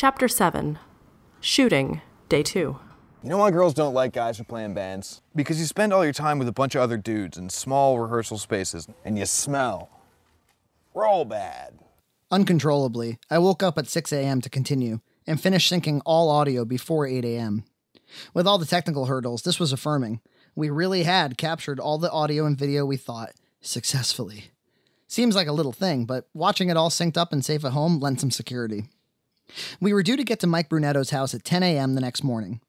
Chapter 7 Shooting, Day 2. You know why girls don't like guys who play in bands? Because you spend all your time with a bunch of other dudes in small rehearsal spaces. And you smell. Roll bad. Uncontrollably, I woke up at 6 a.m. to continue and finished syncing all audio before 8 a.m. With all the technical hurdles, this was affirming. We really had captured all the audio and video we thought successfully. Seems like a little thing, but watching it all synced up and safe at home lent some security. We were due to get to Mike Brunetto's house at 10 a.m. the next morning.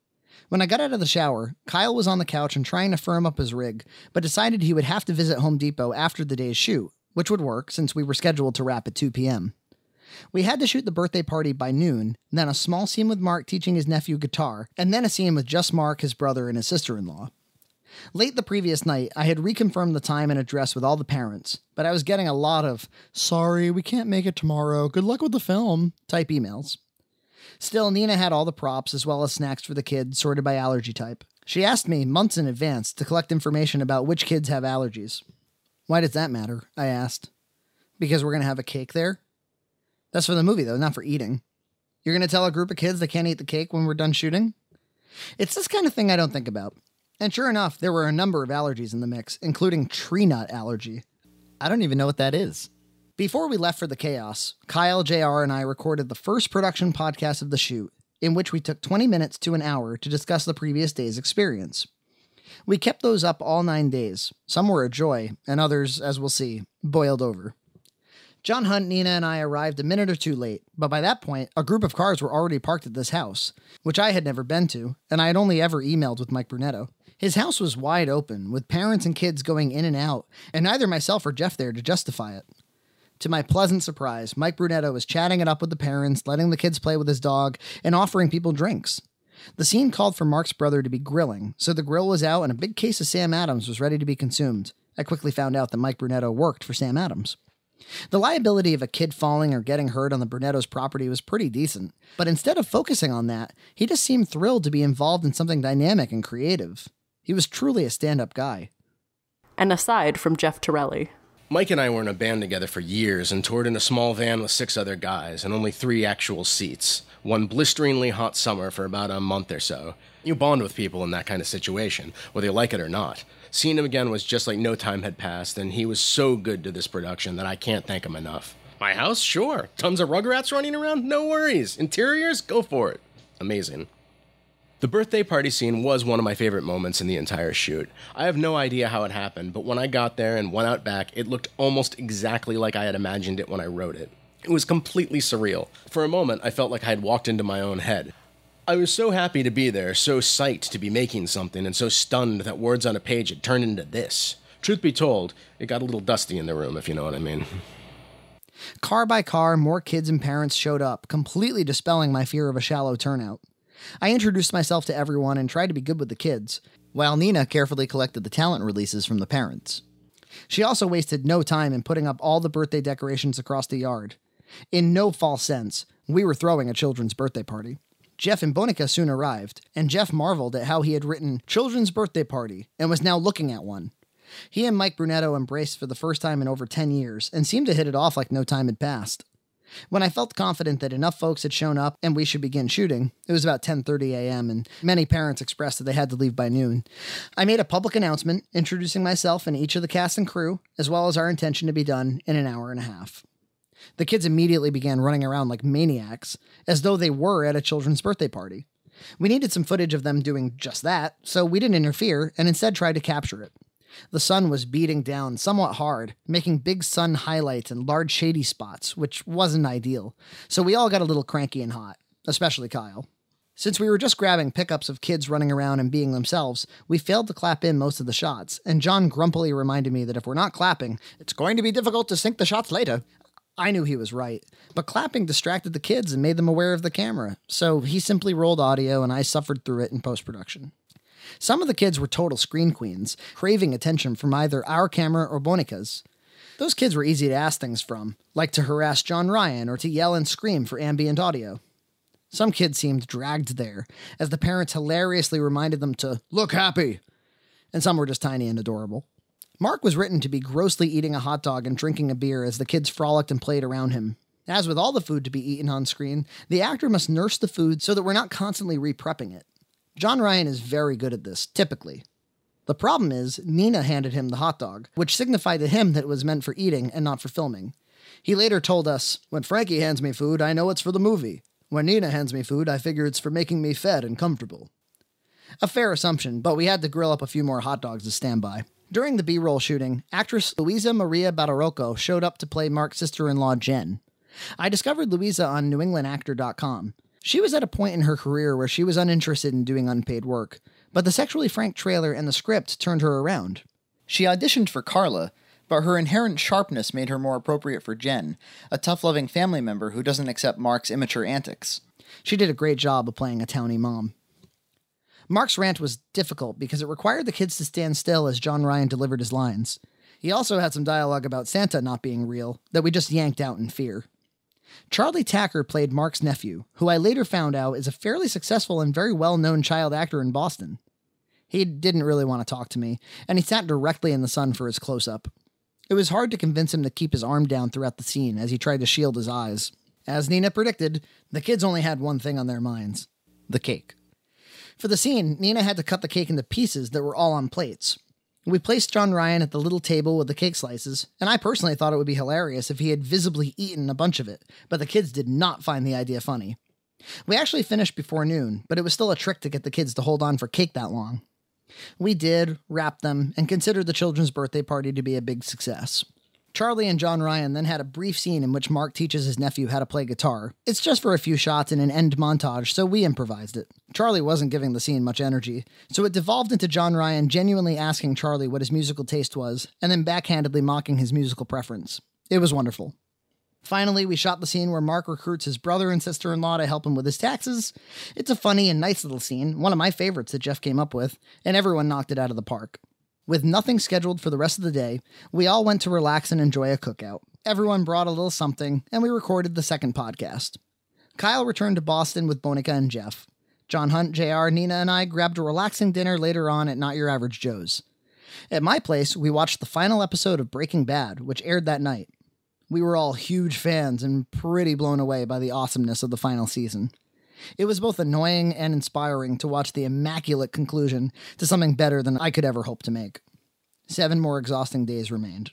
When I got out of the shower, Kyle was on the couch and trying to firm up his rig, but decided he would have to visit Home Depot after the day's shoot, which would work since we were scheduled to wrap at 2 p.m. We had to shoot the birthday party by noon, then a small scene with Mark teaching his nephew guitar, and then a scene with just Mark, his brother, and his sister in law. Late the previous night, I had reconfirmed the time and address with all the parents, but I was getting a lot of, sorry, we can't make it tomorrow, good luck with the film, type emails. Still, Nina had all the props as well as snacks for the kids, sorted by allergy type. She asked me months in advance to collect information about which kids have allergies. Why does that matter? I asked. Because we're going to have a cake there? That's for the movie, though, not for eating. You're going to tell a group of kids they can't eat the cake when we're done shooting? It's this kind of thing I don't think about. And sure enough, there were a number of allergies in the mix, including tree nut allergy. I don't even know what that is. Before we left for the chaos, Kyle, JR, and I recorded the first production podcast of the shoot, in which we took 20 minutes to an hour to discuss the previous day's experience. We kept those up all nine days. Some were a joy, and others, as we'll see, boiled over. John Hunt, Nina, and I arrived a minute or two late, but by that point, a group of cars were already parked at this house, which I had never been to, and I had only ever emailed with Mike Brunetto. His house was wide open, with parents and kids going in and out, and neither myself or Jeff there to justify it. To my pleasant surprise, Mike Brunetto was chatting it up with the parents, letting the kids play with his dog, and offering people drinks. The scene called for Mark's brother to be grilling, so the grill was out and a big case of Sam Adams was ready to be consumed. I quickly found out that Mike Brunetto worked for Sam Adams. The liability of a kid falling or getting hurt on the Brunetto's property was pretty decent, but instead of focusing on that, he just seemed thrilled to be involved in something dynamic and creative. He was truly a stand up guy. And aside from Jeff Torelli. Mike and I were in a band together for years and toured in a small van with six other guys and only three actual seats. One blisteringly hot summer for about a month or so. You bond with people in that kind of situation, whether you like it or not. Seeing him again was just like no time had passed, and he was so good to this production that I can't thank him enough. My house? Sure. Tons of rugrats running around? No worries. Interiors? Go for it. Amazing. The birthday party scene was one of my favorite moments in the entire shoot. I have no idea how it happened, but when I got there and went out back, it looked almost exactly like I had imagined it when I wrote it. It was completely surreal. For a moment, I felt like I had walked into my own head. I was so happy to be there, so psyched to be making something, and so stunned that words on a page had turned into this. Truth be told, it got a little dusty in the room, if you know what I mean. Car by car, more kids and parents showed up, completely dispelling my fear of a shallow turnout. I introduced myself to everyone and tried to be good with the kids, while Nina carefully collected the talent releases from the parents. She also wasted no time in putting up all the birthday decorations across the yard. In no false sense, we were throwing a children's birthday party. Jeff and Bonica soon arrived, and Jeff marveled at how he had written Children's Birthday Party and was now looking at one. He and Mike Brunetto embraced for the first time in over 10 years and seemed to hit it off like no time had passed. When I felt confident that enough folks had shown up and we should begin shooting, it was about 10:30 a.m. and many parents expressed that they had to leave by noon. I made a public announcement introducing myself and each of the cast and crew, as well as our intention to be done in an hour and a half. The kids immediately began running around like maniacs, as though they were at a children's birthday party. We needed some footage of them doing just that, so we didn't interfere and instead tried to capture it. The sun was beating down somewhat hard, making big sun highlights and large shady spots, which wasn't ideal. So we all got a little cranky and hot, especially Kyle. Since we were just grabbing pickups of kids running around and being themselves, we failed to clap in most of the shots, and John grumpily reminded me that if we're not clapping, it's going to be difficult to sync the shots later. I knew he was right, but clapping distracted the kids and made them aware of the camera, so he simply rolled audio and I suffered through it in post production. Some of the kids were total screen queens, craving attention from either our camera or Bonica's. Those kids were easy to ask things from, like to harass John Ryan or to yell and scream for ambient audio. Some kids seemed dragged there, as the parents hilariously reminded them to look happy, and some were just tiny and adorable. Mark was written to be grossly eating a hot dog and drinking a beer as the kids frolicked and played around him. As with all the food to be eaten on screen, the actor must nurse the food so that we're not constantly reprepping it. John Ryan is very good at this, typically. The problem is, Nina handed him the hot dog, which signified to him that it was meant for eating and not for filming. He later told us, When Frankie hands me food, I know it's for the movie. When Nina hands me food, I figure it's for making me fed and comfortable. A fair assumption, but we had to grill up a few more hot dogs to stand by. During the B roll shooting, actress Luisa Maria Badarocco showed up to play Mark's sister in law, Jen. I discovered Louisa on NewEnglandActor.com. She was at a point in her career where she was uninterested in doing unpaid work, but the sexually frank trailer and the script turned her around. She auditioned for Carla, but her inherent sharpness made her more appropriate for Jen, a tough loving family member who doesn't accept Mark's immature antics. She did a great job of playing a towny mom. Mark's rant was difficult because it required the kids to stand still as John Ryan delivered his lines. He also had some dialogue about Santa not being real that we just yanked out in fear. Charlie Tacker played Mark's nephew, who I later found out is a fairly successful and very well known child actor in Boston. He didn't really want to talk to me, and he sat directly in the sun for his close up. It was hard to convince him to keep his arm down throughout the scene as he tried to shield his eyes. As Nina predicted, the kids only had one thing on their minds the cake. For the scene, Nina had to cut the cake into pieces that were all on plates. We placed John Ryan at the little table with the cake slices, and I personally thought it would be hilarious if he had visibly eaten a bunch of it, but the kids did not find the idea funny. We actually finished before noon, but it was still a trick to get the kids to hold on for cake that long. We did, wrapped them, and considered the children's birthday party to be a big success. Charlie and John Ryan then had a brief scene in which Mark teaches his nephew how to play guitar. It's just for a few shots in an end montage, so we improvised it. Charlie wasn't giving the scene much energy, so it devolved into John Ryan genuinely asking Charlie what his musical taste was, and then backhandedly mocking his musical preference. It was wonderful. Finally, we shot the scene where Mark recruits his brother and sister in law to help him with his taxes. It's a funny and nice little scene, one of my favorites that Jeff came up with, and everyone knocked it out of the park. With nothing scheduled for the rest of the day, we all went to relax and enjoy a cookout. Everyone brought a little something, and we recorded the second podcast. Kyle returned to Boston with Bonica and Jeff. John Hunt, JR, Nina, and I grabbed a relaxing dinner later on at Not Your Average Joe's. At my place, we watched the final episode of Breaking Bad, which aired that night. We were all huge fans and pretty blown away by the awesomeness of the final season. It was both annoying and inspiring to watch the immaculate conclusion to something better than I could ever hope to make. Seven more exhausting days remained.